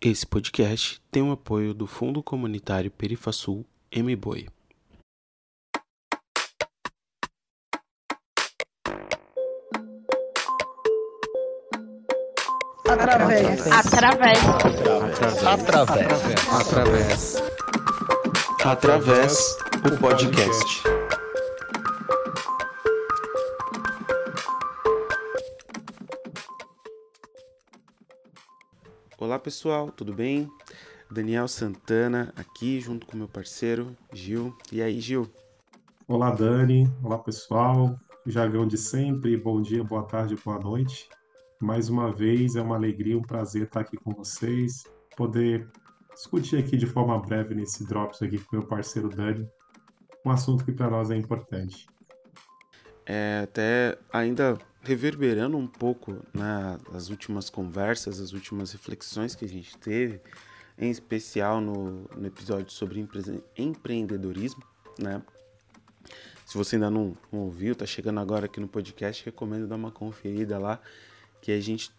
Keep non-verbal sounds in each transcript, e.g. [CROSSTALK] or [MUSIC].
Esse podcast tem o apoio do Fundo Comunitário Perifasul MBoi. Através. Através. Através. Através. Através o podcast. Olá pessoal, tudo bem? Daniel Santana aqui junto com meu parceiro Gil. E aí, Gil? Olá, Dani. Olá, pessoal. Jargão de sempre. Bom dia, boa tarde, boa noite. Mais uma vez é uma alegria, um prazer estar aqui com vocês, poder discutir aqui de forma breve nesse Drops aqui com meu parceiro Dani, um assunto que para nós é importante. É, até ainda reverberando um pouco né, as últimas conversas, as últimas reflexões que a gente teve, em especial no, no episódio sobre empre empreendedorismo, né? Se você ainda não, não ouviu, tá chegando agora aqui no podcast, recomendo dar uma conferida lá, que a gente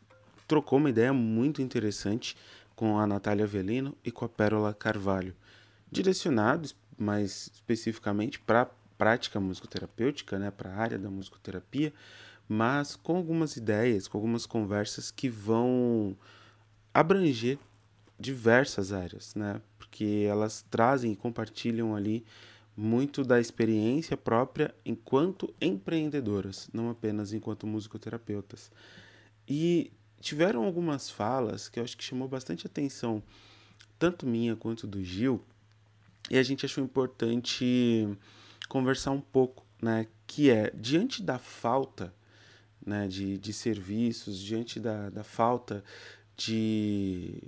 trocou uma ideia muito interessante com a Natália Velino e com a Pérola Carvalho, direcionados mais especificamente para prática musicoterapêutica, né, para a área da musicoterapia, mas com algumas ideias, com algumas conversas que vão abranger diversas áreas, né? Porque elas trazem e compartilham ali muito da experiência própria enquanto empreendedoras, não apenas enquanto musicoterapeutas. E tiveram algumas falas que eu acho que chamou bastante atenção, tanto minha quanto do Gil, e a gente achou importante conversar um pouco, né? Que é, diante da falta né, de, de serviços, diante da, da falta de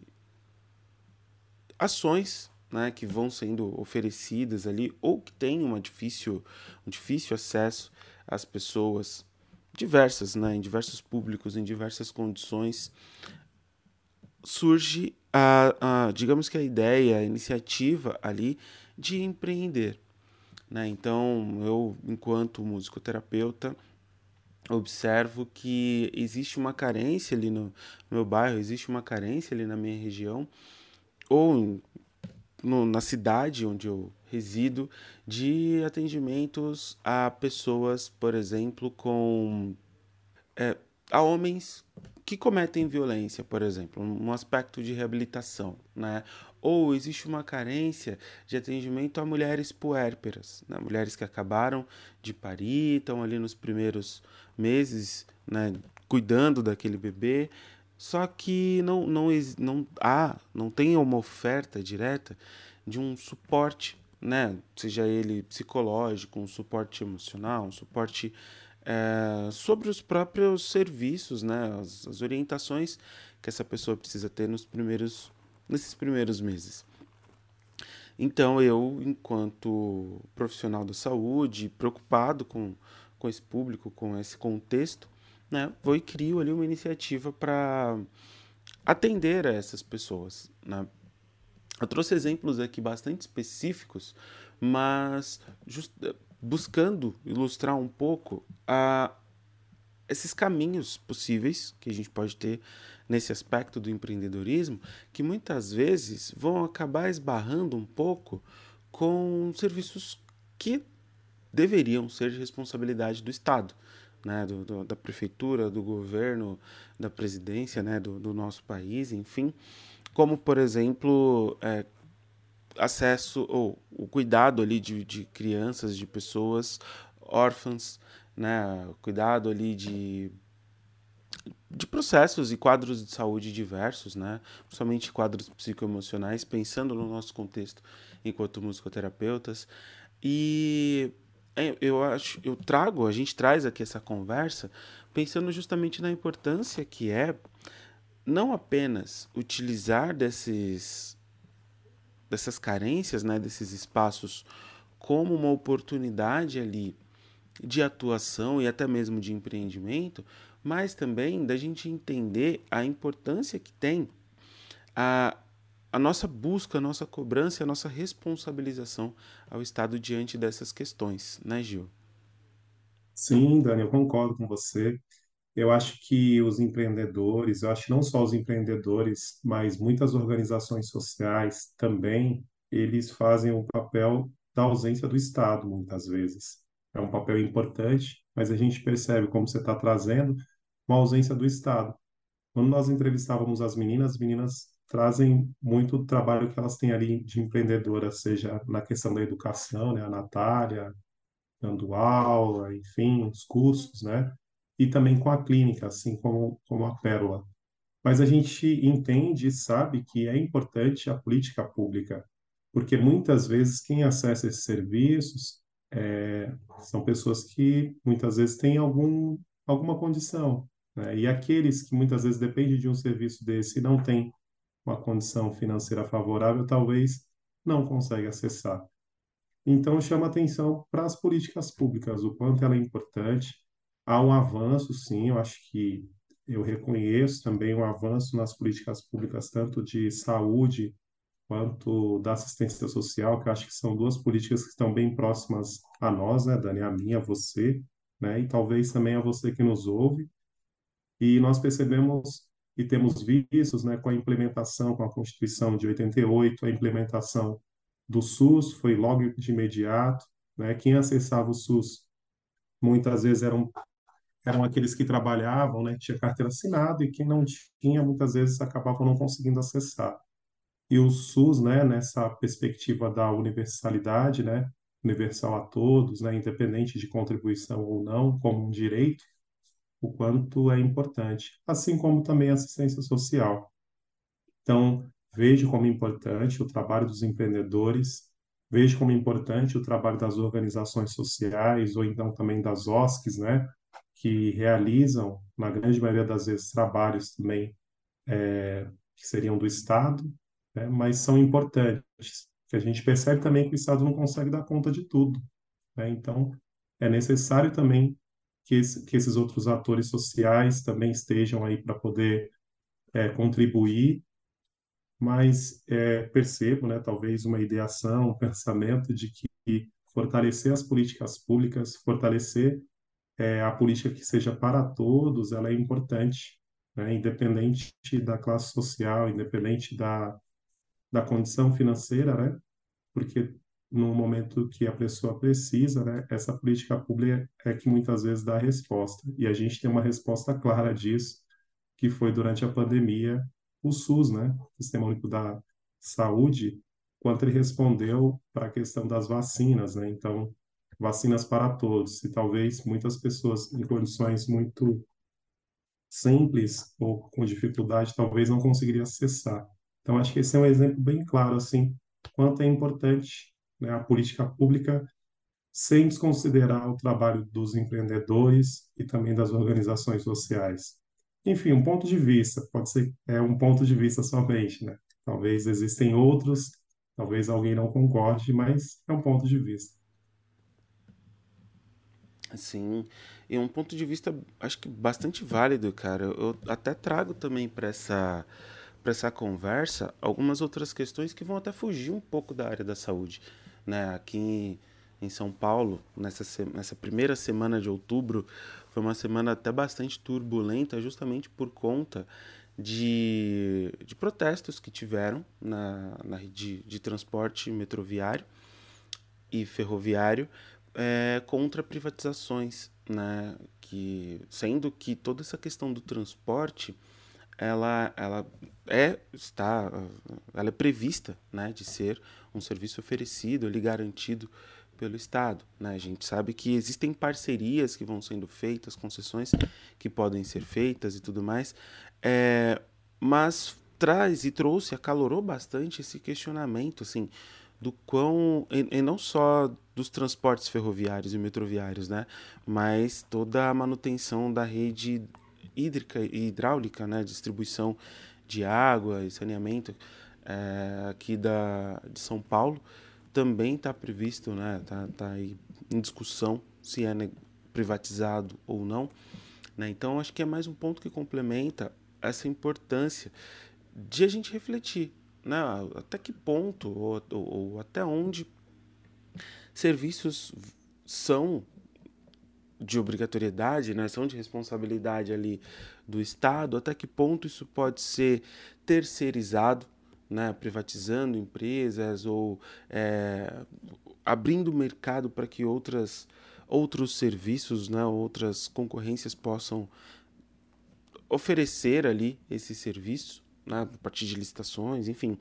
ações né, que vão sendo oferecidas ali ou que têm uma difícil, um difícil acesso às pessoas diversas, né, em diversos públicos, em diversas condições, surge a, a digamos que a ideia, a iniciativa ali de empreender. Né? Então, eu, enquanto musicoterapeuta, observo que existe uma carência ali no, meu bairro, existe uma carência ali na minha região, ou no, na cidade onde eu resido, de atendimentos a pessoas, por exemplo, com. É, a homens que cometem violência, por exemplo, um aspecto de reabilitação, né? Ou existe uma carência de atendimento a mulheres puérperas, né? mulheres que acabaram de parir, estão ali nos primeiros meses, né, cuidando daquele bebê, só que não, não, não há, não tem uma oferta direta de um suporte, né, seja ele psicológico, um suporte emocional, um suporte é, sobre os próprios serviços, né, as, as orientações que essa pessoa precisa ter nos primeiros, nesses primeiros meses. Então, eu, enquanto profissional da saúde, preocupado com com esse público, com esse contexto, né, vou e crio ali uma iniciativa para atender a essas pessoas. Né? Eu trouxe exemplos aqui bastante específicos, mas just, buscando ilustrar um pouco a, esses caminhos possíveis que a gente pode ter nesse aspecto do empreendedorismo, que muitas vezes vão acabar esbarrando um pouco com serviços que deveriam ser de responsabilidade do Estado, né, do, do, da prefeitura, do governo, da presidência né, do, do nosso país, enfim, como, por exemplo, é, acesso ou o cuidado ali de, de crianças, de pessoas órfãs, né, cuidado ali de de processos e quadros de saúde diversos, né? Principalmente quadros psicoemocionais, pensando no nosso contexto enquanto musicoterapeutas. E é, eu acho, eu trago, a gente traz aqui essa conversa pensando justamente na importância que é não apenas utilizar desses dessas carências, né, desses espaços como uma oportunidade ali de atuação e até mesmo de empreendimento, mas também da gente entender a importância que tem a a nossa busca, a nossa cobrança, a nossa responsabilização ao Estado diante dessas questões, né, Gil? Sim, Dani, eu concordo com você. Eu acho que os empreendedores, eu acho que não só os empreendedores, mas muitas organizações sociais também, eles fazem o papel da ausência do Estado, muitas vezes. É um papel importante, mas a gente percebe, como você está trazendo, uma ausência do Estado. Quando nós entrevistávamos as meninas, as meninas trazem muito do trabalho que elas têm ali de empreendedora, seja na questão da educação, né? A Natália dando aula, enfim, os cursos, né? E também com a clínica, assim como, como a Pérola. Mas a gente entende e sabe que é importante a política pública, porque muitas vezes quem acessa esses serviços é, são pessoas que muitas vezes têm algum, alguma condição, né? E aqueles que muitas vezes dependem de um serviço desse e não têm uma condição financeira favorável, talvez não consegue acessar. Então, chama atenção para as políticas públicas, o quanto ela é importante. Há um avanço, sim, eu acho que eu reconheço também um avanço nas políticas públicas, tanto de saúde quanto da assistência social, que eu acho que são duas políticas que estão bem próximas a nós, né, Dani? A minha, a você, né? E talvez também a você que nos ouve. E nós percebemos e temos vistos, né, com a implementação, com a Constituição de 88, a implementação do SUS foi logo de imediato, né? Quem acessava o SUS muitas vezes eram eram aqueles que trabalhavam, né, tinha carteira assinada e quem não tinha muitas vezes acabava não conseguindo acessar. E o SUS, né, nessa perspectiva da universalidade, né, universal a todos, né, independente de contribuição ou não, como um direito, o quanto é importante, assim como também a assistência social. Então, vejo como importante o trabalho dos empreendedores, vejo como importante o trabalho das organizações sociais ou então também das OSCs, né, que realizam, na grande maioria das vezes, trabalhos também é, que seriam do Estado, né, mas são importantes, que a gente percebe também que o Estado não consegue dar conta de tudo. Né, então, é necessário também que, esse, que esses outros atores sociais também estejam aí para poder é, contribuir. Mas é, percebo, né, talvez uma ideação, um pensamento de que fortalecer as políticas públicas, fortalecer é, a política que seja para todos, ela é importante, né, independente da classe social, independente da, da condição financeira, né, porque no momento que a pessoa precisa, né, essa política pública é que muitas vezes dá a resposta. E a gente tem uma resposta clara disso, que foi durante a pandemia, o SUS, né, o Sistema Único da Saúde, quanto ele respondeu para a questão das vacinas, né? Então, vacinas para todos. E talvez muitas pessoas em condições muito simples ou com dificuldade, talvez não conseguiriam acessar. Então, acho que esse é um exemplo bem claro, assim, quanto é importante né, a política pública sem desconsiderar o trabalho dos empreendedores e também das organizações sociais. Enfim, um ponto de vista, pode ser é um ponto de vista somente, né? Talvez existem outros, talvez alguém não concorde, mas é um ponto de vista. Sim, e um ponto de vista acho que bastante válido, cara. Eu até trago também para essa para essa conversa algumas outras questões que vão até fugir um pouco da área da saúde, né? Aqui em São Paulo, nessa, nessa primeira semana de outubro, foi uma semana até bastante turbulenta, justamente por conta de, de protestos que tiveram na, na rede de transporte metroviário e ferroviário é, contra privatizações, né? que, sendo que toda essa questão do transporte ela, ela é está ela é prevista né, de ser um serviço oferecido ali garantido pelo Estado. Né? A gente sabe que existem parcerias que vão sendo feitas, concessões que podem ser feitas e tudo mais, é, mas traz e trouxe, acalorou bastante esse questionamento, assim, do quão, e, e, não só dos transportes ferroviários e metroviários, né, mas toda a manutenção da rede hídrica e hidráulica, né, distribuição de água e saneamento é, aqui da, de São Paulo, também está previsto, né, tá, tá aí em discussão se é privatizado ou não. Né? Então, acho que é mais um ponto que complementa essa importância de a gente refletir né? até que ponto ou, ou, ou até onde serviços são de obrigatoriedade, né, são de responsabilidade ali do Estado, até que ponto isso pode ser terceirizado, né, privatizando empresas ou é, abrindo mercado para que outras, outros serviços, né, outras concorrências possam oferecer ali esse serviço, né, a partir de licitações, enfim.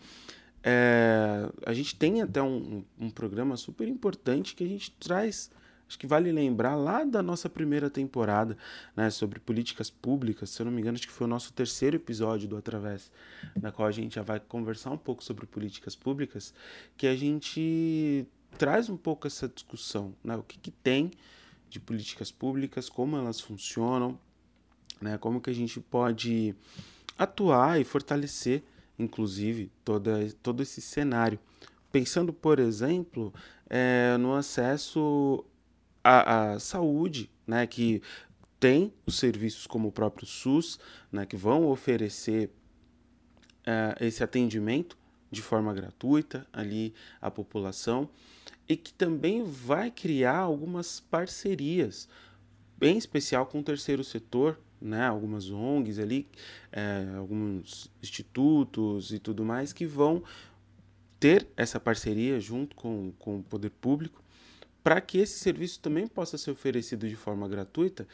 É, a gente tem até um, um programa super importante que a gente traz acho que vale lembrar lá da nossa primeira temporada, né, sobre políticas públicas, se eu não me engano, acho que foi o nosso terceiro episódio do Através, na qual a gente já vai conversar um pouco sobre políticas públicas, que a gente traz um pouco essa discussão, né, o que, que tem de políticas públicas, como elas funcionam, né, como que a gente pode atuar e fortalecer, inclusive, toda, todo esse cenário. Pensando, por exemplo, é, no acesso a, a saúde, né, que tem os serviços como o próprio SUS, né, que vão oferecer uh, esse atendimento de forma gratuita ali à população e que também vai criar algumas parcerias, em especial com o terceiro setor, né, algumas ONGs ali, é, alguns institutos e tudo mais que vão ter essa parceria junto com, com o poder público para que esse serviço também possa ser oferecido de forma gratuita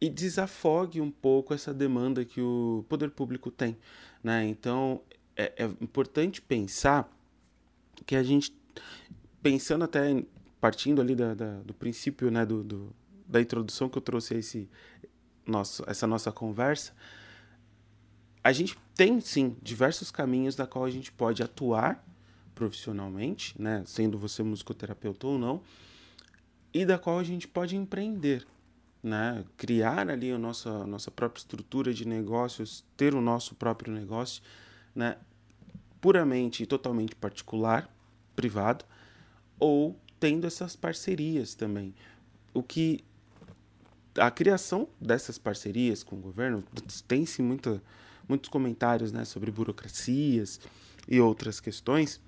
e desafogue um pouco essa demanda que o poder público tem. Né? Então, é, é importante pensar que a gente, pensando até partindo ali da, da, do princípio né, do, do, da introdução que eu trouxe a esse nosso, essa nossa conversa, a gente tem sim diversos caminhos da qual a gente pode atuar profissionalmente, né, sendo você musicoterapeuta ou não, e da qual a gente pode empreender, né? criar ali a nossa, nossa própria estrutura de negócios, ter o nosso próprio negócio, né? puramente e totalmente particular, privado, ou tendo essas parcerias também. O que a criação dessas parcerias com o governo tem-se muita, muitos comentários né, sobre burocracias e outras questões,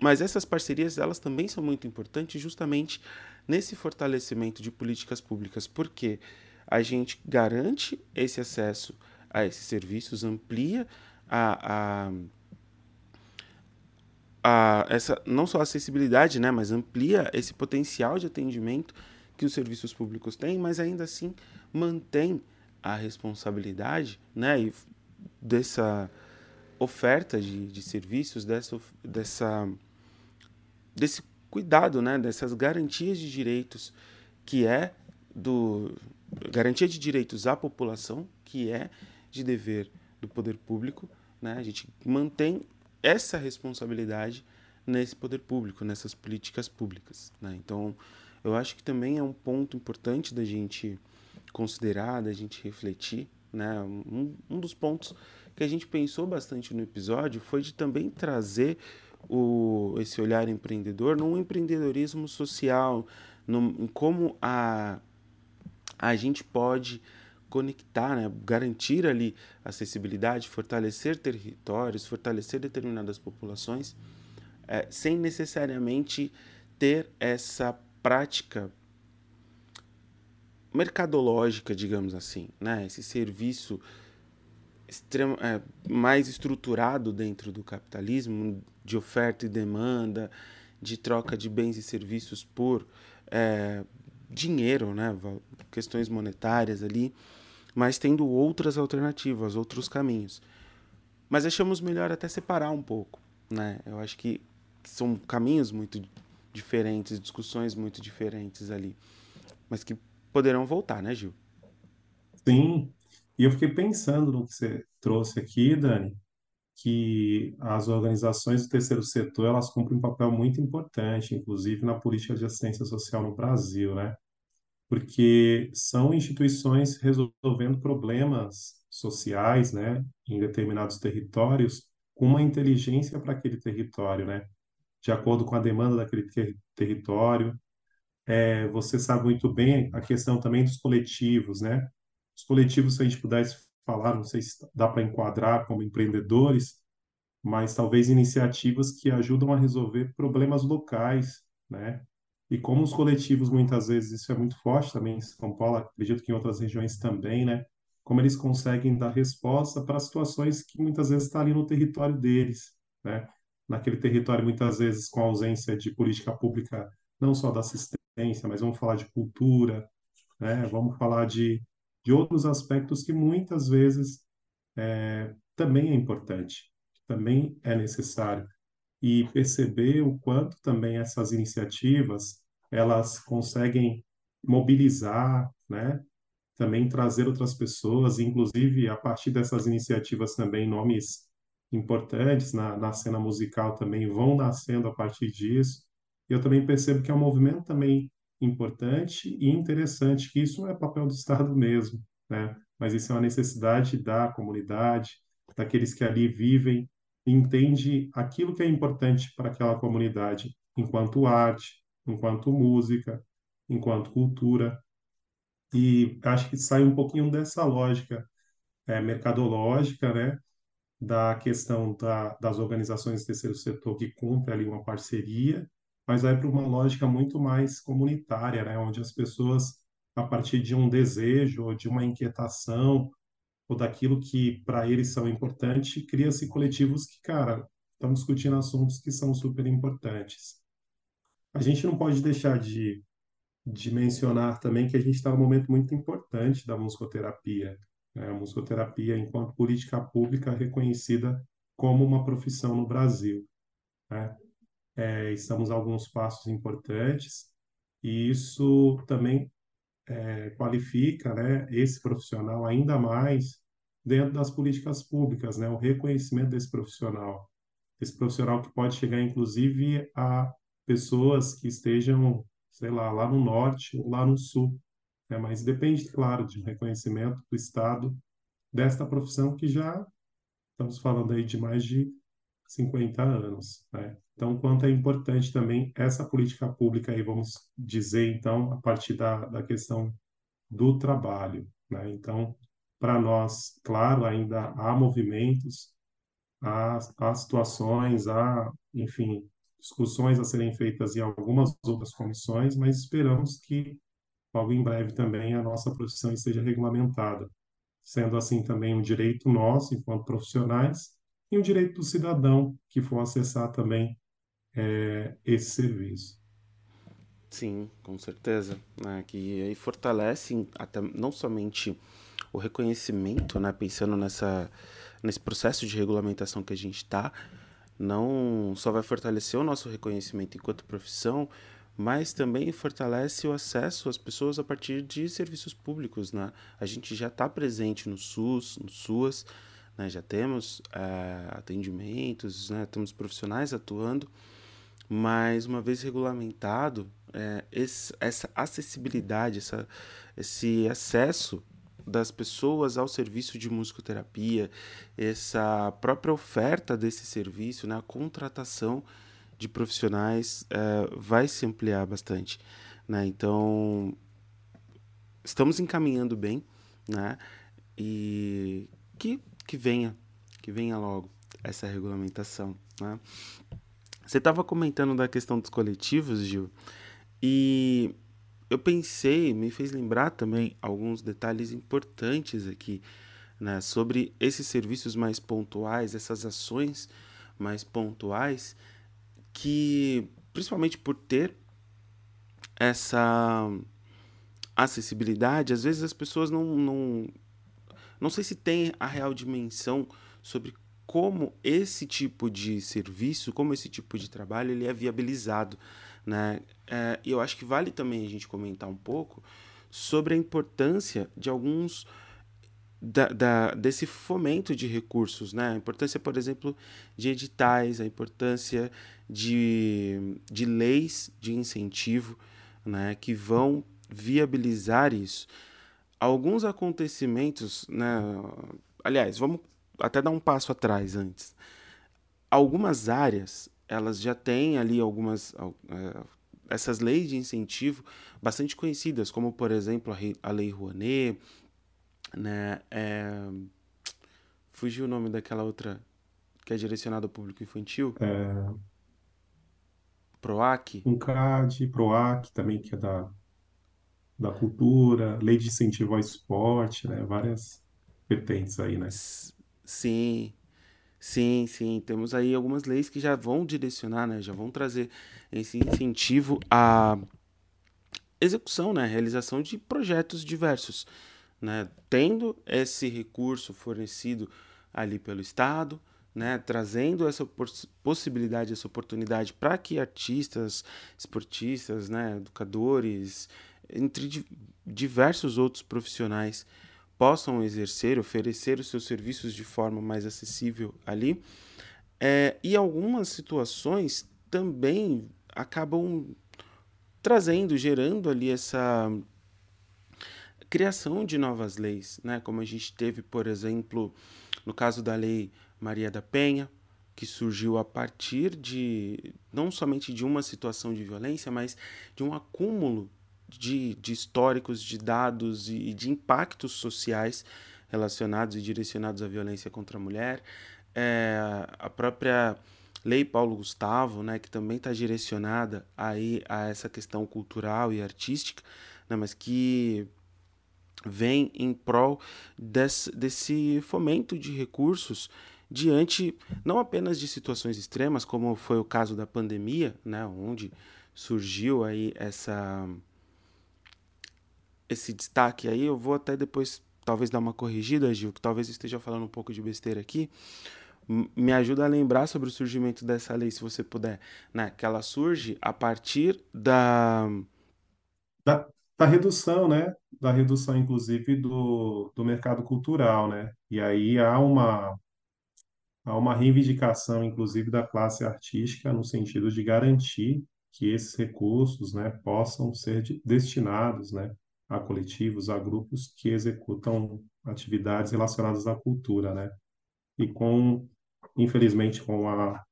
mas essas parcerias elas também são muito importantes justamente nesse fortalecimento de políticas públicas, porque a gente garante esse acesso a esses serviços, amplia a, a, a essa não só a acessibilidade, né, mas amplia esse potencial de atendimento que os serviços públicos têm, mas ainda assim mantém a responsabilidade, né, dessa oferta de, de serviços, dessa, dessa, desse cuidado né, dessas garantias de direitos que é do garantia de direitos à população que é de dever do poder público né? A gente mantém essa responsabilidade nesse poder público nessas políticas públicas né? Então eu acho que também é um ponto importante da gente considerar da gente refletir né? Um, um dos pontos que a gente pensou bastante no episódio foi de também trazer o, esse olhar empreendedor num empreendedorismo social, num, em como a, a gente pode conectar, né, garantir ali acessibilidade, fortalecer territórios, fortalecer determinadas populações, é, sem necessariamente ter essa prática mercadológica, digamos assim, né? Esse serviço extremo, é, mais estruturado dentro do capitalismo, de oferta e demanda, de troca de bens e serviços por é, dinheiro, né? questões monetárias ali, mas tendo outras alternativas, outros caminhos. Mas achamos melhor até separar um pouco. Né? Eu acho que são caminhos muito diferentes, discussões muito diferentes ali, mas que poderão voltar, né, Gil? Sim, e eu fiquei pensando no que você trouxe aqui, Dani, que as organizações do terceiro setor elas cumprem um papel muito importante, inclusive na política de assistência social no Brasil, né? Porque são instituições resolvendo problemas sociais, né, em determinados territórios, com uma inteligência para aquele território, né? De acordo com a demanda daquele ter território. É, você sabe muito bem a questão também dos coletivos, né? Os coletivos, se a gente pudesse falar, não sei se dá para enquadrar como empreendedores, mas talvez iniciativas que ajudam a resolver problemas locais, né? E como os coletivos, muitas vezes, isso é muito forte também em São Paulo, acredito que em outras regiões também, né? Como eles conseguem dar resposta para situações que muitas vezes estão tá ali no território deles, né? Naquele território, muitas vezes, com ausência de política pública, não só da assistência, mas vamos falar de cultura, né? Vamos falar de, de outros aspectos que muitas vezes é, também é importante, também é necessário e perceber o quanto também essas iniciativas elas conseguem mobilizar, né? Também trazer outras pessoas, inclusive a partir dessas iniciativas também nomes importantes na, na cena musical também vão nascendo a partir disso. Eu também percebo que é um movimento também importante e interessante, que isso é papel do Estado mesmo, né? Mas isso é uma necessidade da comunidade, daqueles que ali vivem entende aquilo que é importante para aquela comunidade, enquanto arte, enquanto música, enquanto cultura. E acho que sai um pouquinho dessa lógica é, mercadológica, né, da questão da, das organizações do terceiro setor que cumprem ali uma parceria, mas vai para uma lógica muito mais comunitária, né, onde as pessoas, a partir de um desejo ou de uma inquietação ou daquilo que para eles são importantes, cria-se coletivos que, cara, estão discutindo assuntos que são super importantes. A gente não pode deixar de, de mencionar também que a gente está num momento muito importante da musicoterapia. Né? A musicoterapia, enquanto política pública reconhecida como uma profissão no Brasil. Né? É, estamos a alguns passos importantes e isso também é, qualifica né, esse profissional ainda mais dentro das políticas públicas, né, o reconhecimento desse profissional. Esse profissional que pode chegar, inclusive, a pessoas que estejam, sei lá, lá no norte ou lá no sul. Né, mas depende, claro, de um reconhecimento do Estado desta profissão que já estamos falando aí de mais de 50 anos. Né? Então, quanto é importante também essa política pública aí, vamos dizer, então, a partir da, da questão do trabalho. Né? Então, para nós, claro, ainda há movimentos, há, há situações, há, enfim, discussões a serem feitas em algumas outras comissões, mas esperamos que logo em breve também a nossa profissão esteja regulamentada, sendo assim também um direito nosso, enquanto profissionais, e um direito do cidadão que for acessar também é, esse serviço. Sim, com certeza. Né? Que aí fortalece até não somente o reconhecimento, né? pensando nessa, nesse processo de regulamentação que a gente está, não só vai fortalecer o nosso reconhecimento enquanto profissão, mas também fortalece o acesso às pessoas a partir de serviços públicos. Né? A gente já está presente no SUS, no SUAS, né? Já temos é, atendimentos, né? temos profissionais atuando, mas uma vez regulamentado, é, esse, essa acessibilidade, essa, esse acesso das pessoas ao serviço de musicoterapia, essa própria oferta desse serviço, né? a contratação de profissionais é, vai se ampliar bastante. Né? Então, estamos encaminhando bem, né? E que que venha, que venha logo essa regulamentação. Né? Você estava comentando da questão dos coletivos, Gil, e eu pensei, me fez lembrar também alguns detalhes importantes aqui né, sobre esses serviços mais pontuais, essas ações mais pontuais, que principalmente por ter essa acessibilidade, às vezes as pessoas não, não não sei se tem a real dimensão sobre como esse tipo de serviço, como esse tipo de trabalho ele é viabilizado, né? É, eu acho que vale também a gente comentar um pouco sobre a importância de alguns da, da, desse fomento de recursos, né? A importância, por exemplo, de editais, a importância de, de leis de incentivo, né? Que vão viabilizar isso alguns acontecimentos, né? Aliás, vamos até dar um passo atrás antes. Algumas áreas, elas já têm ali algumas é, essas leis de incentivo bastante conhecidas, como por exemplo a Lei Rouanet, né? É... Fugiu o nome daquela outra que é direcionada ao público infantil. É... PROAC? Um CAD, PROAC também, que é da, da cultura, lei de incentivo ao esporte, né? Várias vertentes aí, né? Sim, sim, sim. Temos aí algumas leis que já vão direcionar, né? Já vão trazer esse incentivo à execução, né? Realização de projetos diversos, né? Tendo esse recurso fornecido ali pelo Estado, né? Trazendo essa poss- possibilidade, essa oportunidade para que artistas, esportistas, né? Educadores, entre di- diversos outros profissionais possam exercer, oferecer os seus serviços de forma mais acessível ali. É, e algumas situações também acabam trazendo, gerando ali essa criação de novas leis, né? Como a gente teve, por exemplo, no caso da Lei Maria da Penha, que surgiu a partir de não somente de uma situação de violência, mas de um acúmulo de, de históricos, de dados e de impactos sociais relacionados e direcionados à violência contra a mulher. É, a própria Lei Paulo Gustavo, né, que também está direcionada aí a essa questão cultural e artística, né, mas que vem em prol desse, desse fomento de recursos diante não apenas de situações extremas, como foi o caso da pandemia, né, onde surgiu aí essa esse destaque aí, eu vou até depois talvez dar uma corrigida, Gil, que talvez esteja falando um pouco de besteira aqui. Me ajuda a lembrar sobre o surgimento dessa lei, se você puder, né? Que ela surge a partir da Da, da redução, né? Da redução, inclusive, do, do mercado cultural, né? E aí há uma, há uma reivindicação, inclusive, da classe artística no sentido de garantir que esses recursos, né, possam ser de- destinados, né, a coletivos, a grupos que executam atividades relacionadas à cultura, né? E com, infelizmente, com a,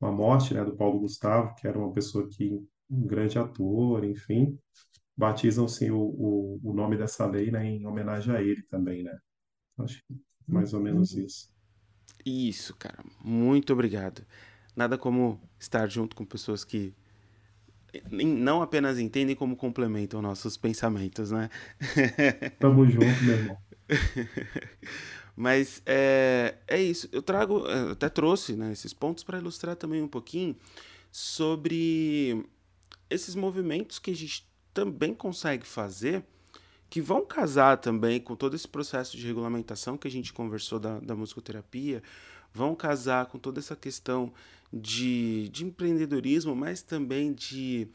a morte, né, do Paulo Gustavo, que era uma pessoa que um grande ator, enfim, batizam-se o, o, o nome dessa lei, né, em homenagem a ele também, né? Acho que mais ou menos isso. isso, cara. Muito obrigado. Nada como estar junto com pessoas que não apenas entendem como complementam nossos pensamentos, né? [LAUGHS] Tamo junto, meu irmão. [LAUGHS] Mas é, é isso. Eu trago, eu até trouxe, né, esses pontos para ilustrar também um pouquinho sobre esses movimentos que a gente também consegue fazer, que vão casar também com todo esse processo de regulamentação que a gente conversou da, da musicoterapia, vão casar com toda essa questão de, de empreendedorismo, mas também de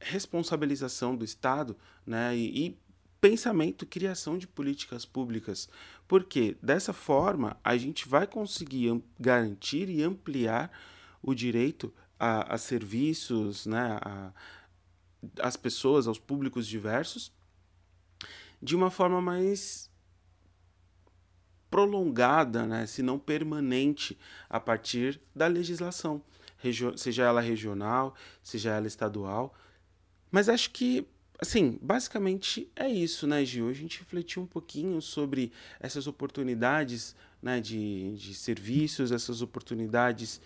responsabilização do Estado, né, e, e pensamento, criação de políticas públicas, porque dessa forma a gente vai conseguir garantir e ampliar o direito a, a serviços, né, a, às pessoas, aos públicos diversos, de uma forma mais prolongada, né, se não permanente, a partir da legislação, seja ela regional, seja ela estadual. Mas acho que, assim, basicamente é isso, né, Gil? A gente refletiu um pouquinho sobre essas oportunidades, né, de, de serviços, essas oportunidades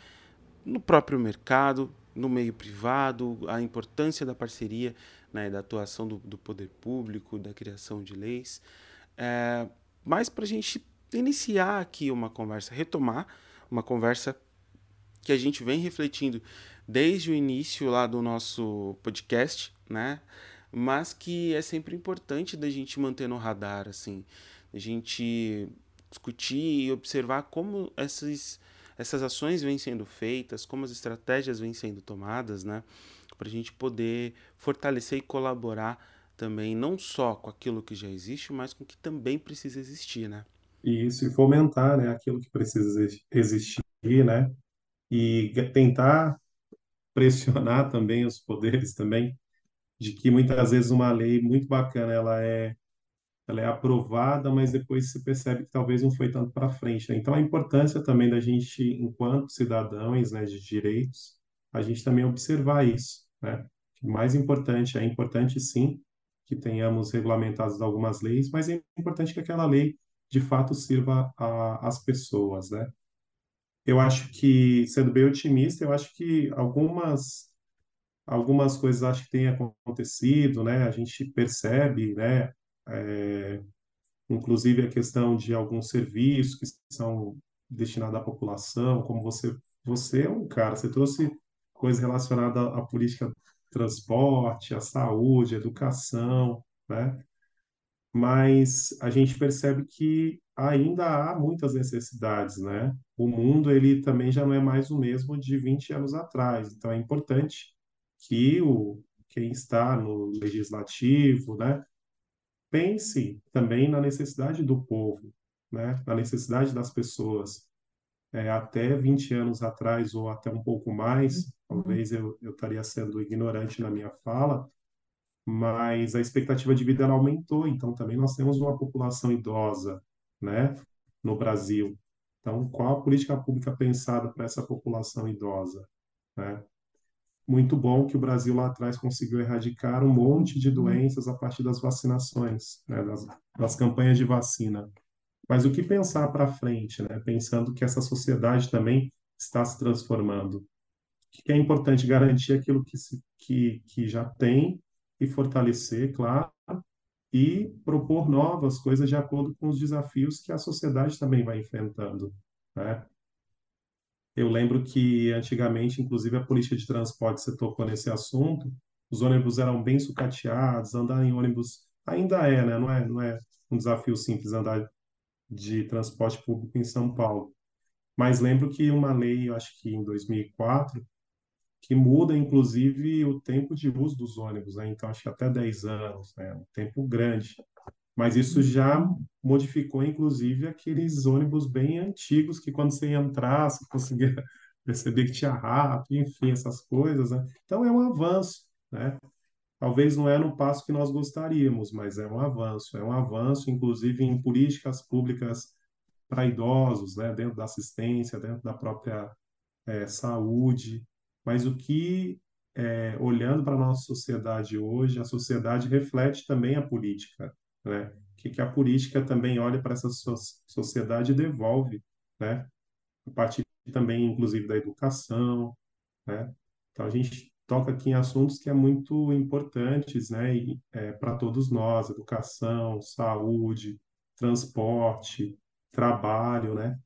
no próprio mercado, no meio privado, a importância da parceria, né, da atuação do, do poder público, da criação de leis. É, mas para a gente iniciar aqui uma conversa, retomar uma conversa que a gente vem refletindo desde o início lá do nosso podcast, né? Mas que é sempre importante da gente manter no radar, assim, a gente discutir e observar como essas, essas ações vêm sendo feitas, como as estratégias vêm sendo tomadas, né? Para a gente poder fortalecer e colaborar também, não só com aquilo que já existe, mas com o que também precisa existir, né? Isso, e fomentar, né, aquilo que precisa exi- existir, né? E tentar pressionar [LAUGHS] também os poderes também, de que muitas vezes uma lei muito bacana, ela é ela é aprovada, mas depois se percebe que talvez não foi tanto para frente, né? Então, a importância também da gente, enquanto cidadãos, né, de direitos, a gente também observar isso, né? O mais importante, é importante sim que tenhamos regulamentadas algumas leis, mas é importante que aquela lei, de fato, sirva às pessoas, né? Eu acho que, sendo bem otimista, eu acho que algumas algumas coisas acho que têm acontecido, né? A gente percebe, né? É, inclusive a questão de alguns serviços que são destinados à população, como você, você é um cara, você trouxe coisas relacionadas à política de transporte, à saúde, à educação, né? Mas a gente percebe que ainda há muitas necessidades, né? O mundo ele também já não é mais o mesmo de 20 anos atrás, então é importante que o quem está no legislativo, né, pense também na necessidade do povo, né, na necessidade das pessoas. É, até 20 anos atrás, ou até um pouco mais, talvez eu, eu estaria sendo ignorante na minha fala, mas a expectativa de vida ela aumentou, então também nós temos uma população idosa, né, no Brasil. Então, qual a política pública pensada para essa população idosa, né? muito bom que o Brasil lá atrás conseguiu erradicar um monte de doenças a partir das vacinações, né, das, das campanhas de vacina. Mas o que pensar para frente, né? Pensando que essa sociedade também está se transformando. Que é importante garantir aquilo que, se, que, que já tem e fortalecer, claro, e propor novas coisas de acordo com os desafios que a sociedade também vai enfrentando, né? Eu lembro que antigamente, inclusive a política de transporte, você tocou nesse assunto, os ônibus eram bem sucateados, andar em ônibus ainda é, né? Não é, não é um desafio simples andar de transporte público em São Paulo. Mas lembro que uma lei, eu acho que em 2004, que muda inclusive o tempo de uso dos ônibus, né? Então acho que até 10 anos, né? Um tempo grande. Mas isso já modificou, inclusive, aqueles ônibus bem antigos que quando você entrar, você conseguia [LAUGHS] perceber que tinha rato, enfim, essas coisas, né? Então é um avanço, né? Talvez não é no passo que nós gostaríamos, mas é um avanço. É um avanço, inclusive, em políticas públicas para idosos, né? Dentro da assistência, dentro da própria é, saúde. Mas o que, é, olhando para a nossa sociedade hoje, a sociedade reflete também a política né? Que, que a política também olha para essa sociedade e devolve, né? A partir também, inclusive, da educação, né? Então, a gente toca aqui em assuntos que é muito importantes, né? É, para todos nós, educação, saúde, transporte, trabalho, né?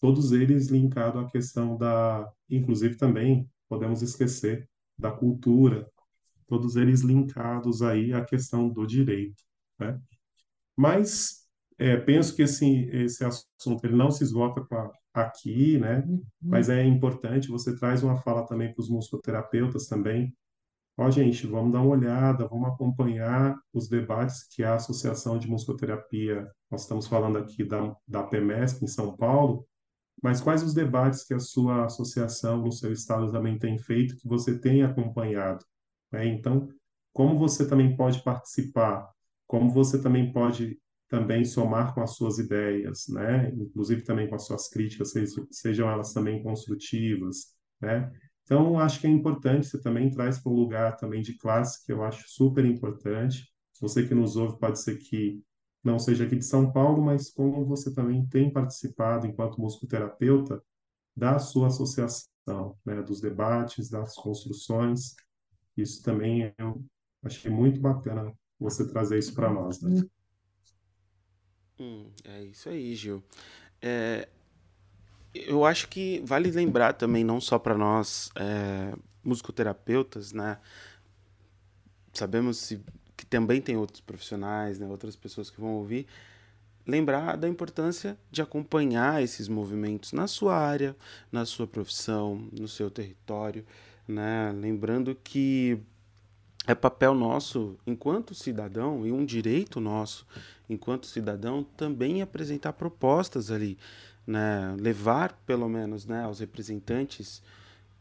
Todos eles linkados à questão da, inclusive também, podemos esquecer, da cultura, todos eles linkados aí à questão do direito, né? Mas é, penso que esse, esse assunto ele não se esgota aqui, né? Mas é importante, você traz uma fala também para os musicoterapeutas também. Ó, gente, vamos dar uma olhada, vamos acompanhar os debates que a Associação de Musicoterapia, nós estamos falando aqui da, da PEMESP em São Paulo, mas quais os debates que a sua associação no seu estado também tem feito, que você tem acompanhado? Né? Então, como você também pode participar como você também pode também somar com as suas ideias, né? Inclusive também com as suas críticas, sejam elas também construtivas, né? Então, acho que é importante, você também traz para um lugar também de classe, que eu acho super importante. Você que nos ouve pode ser que não seja aqui de São Paulo, mas como você também tem participado enquanto musicoterapeuta da sua associação, né? Dos debates, das construções. Isso também eu achei muito bacana você trazer isso para nós. Né? Hum, é isso aí, Gil. É, eu acho que vale lembrar também, não só para nós é, musicoterapeutas, né? Sabemos se, que também tem outros profissionais, né, outras pessoas que vão ouvir, lembrar da importância de acompanhar esses movimentos na sua área, na sua profissão, no seu território, né? Lembrando que é papel nosso, enquanto cidadão, e um direito nosso, enquanto cidadão, também apresentar propostas ali, né? levar, pelo menos, né, aos representantes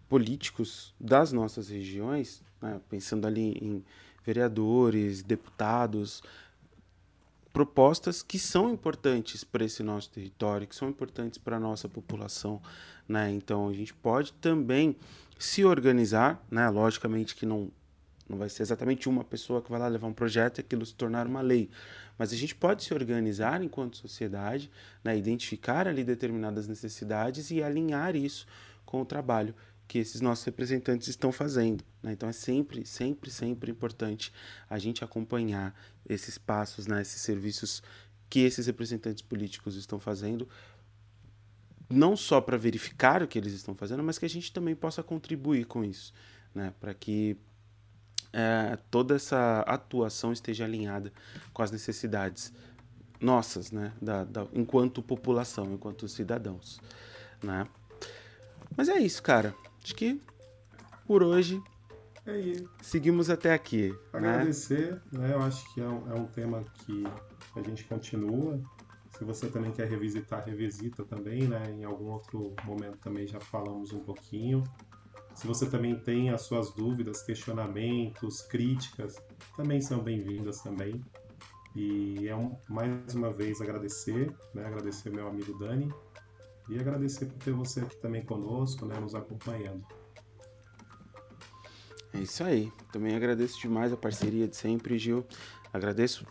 políticos das nossas regiões, né, pensando ali em vereadores, deputados, propostas que são importantes para esse nosso território, que são importantes para a nossa população. Né? Então, a gente pode também se organizar, né? logicamente que não não vai ser exatamente uma pessoa que vai lá levar um projeto e aquilo se tornar uma lei. Mas a gente pode se organizar enquanto sociedade, né, identificar ali determinadas necessidades e alinhar isso com o trabalho que esses nossos representantes estão fazendo. Né? Então é sempre, sempre, sempre importante a gente acompanhar esses passos, né? esses serviços que esses representantes políticos estão fazendo, não só para verificar o que eles estão fazendo, mas que a gente também possa contribuir com isso, né? para que é, toda essa atuação esteja alinhada com as necessidades nossas, né? da, da enquanto população, enquanto cidadãos. Né? Mas é isso, cara. Acho que por hoje é seguimos até aqui. Né? Agradecer, né? né? Eu acho que é um, é um tema que a gente continua. Se você também quer revisitar, revisita também, né? Em algum outro momento também já falamos um pouquinho. Se você também tem as suas dúvidas, questionamentos, críticas, também são bem-vindas também. E é um, mais uma vez agradecer, né? Agradecer meu amigo Dani e agradecer por ter você aqui também conosco, né, nos acompanhando. É isso aí. Também agradeço demais a parceria de sempre, Gil. Agradeço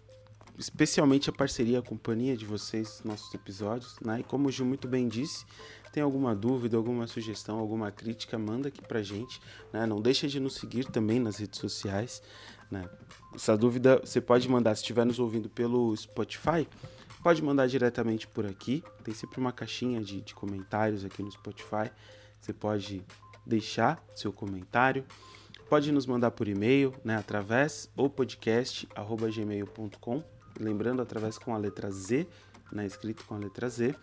especialmente a parceria, a companhia de vocês nos nossos episódios. Né? E como o Gil muito bem disse, tem alguma dúvida, alguma sugestão, alguma crítica, manda aqui pra gente. Né? Não deixa de nos seguir também nas redes sociais. Né? Essa dúvida você pode mandar se estiver nos ouvindo pelo Spotify Pode mandar diretamente por aqui. Tem sempre uma caixinha de, de comentários aqui no Spotify. Você pode deixar seu comentário. Pode nos mandar por e-mail, né, através ou podcast@gmail.com, lembrando através com a letra Z, né, escrito com a letra Z.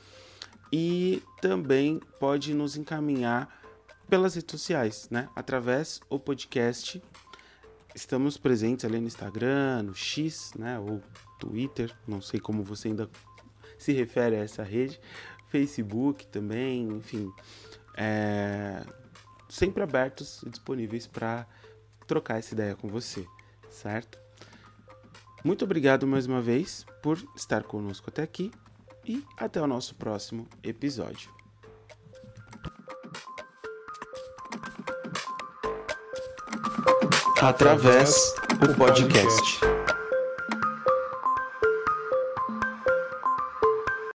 E também pode nos encaminhar pelas redes sociais, né, através ou podcast. Estamos presentes ali no Instagram, no X, né, ou Twitter, não sei como você ainda se refere a essa rede, Facebook também, enfim, é, sempre abertos e disponíveis para trocar essa ideia com você, certo? Muito obrigado mais uma vez por estar conosco até aqui e até o nosso próximo episódio. Através o podcast.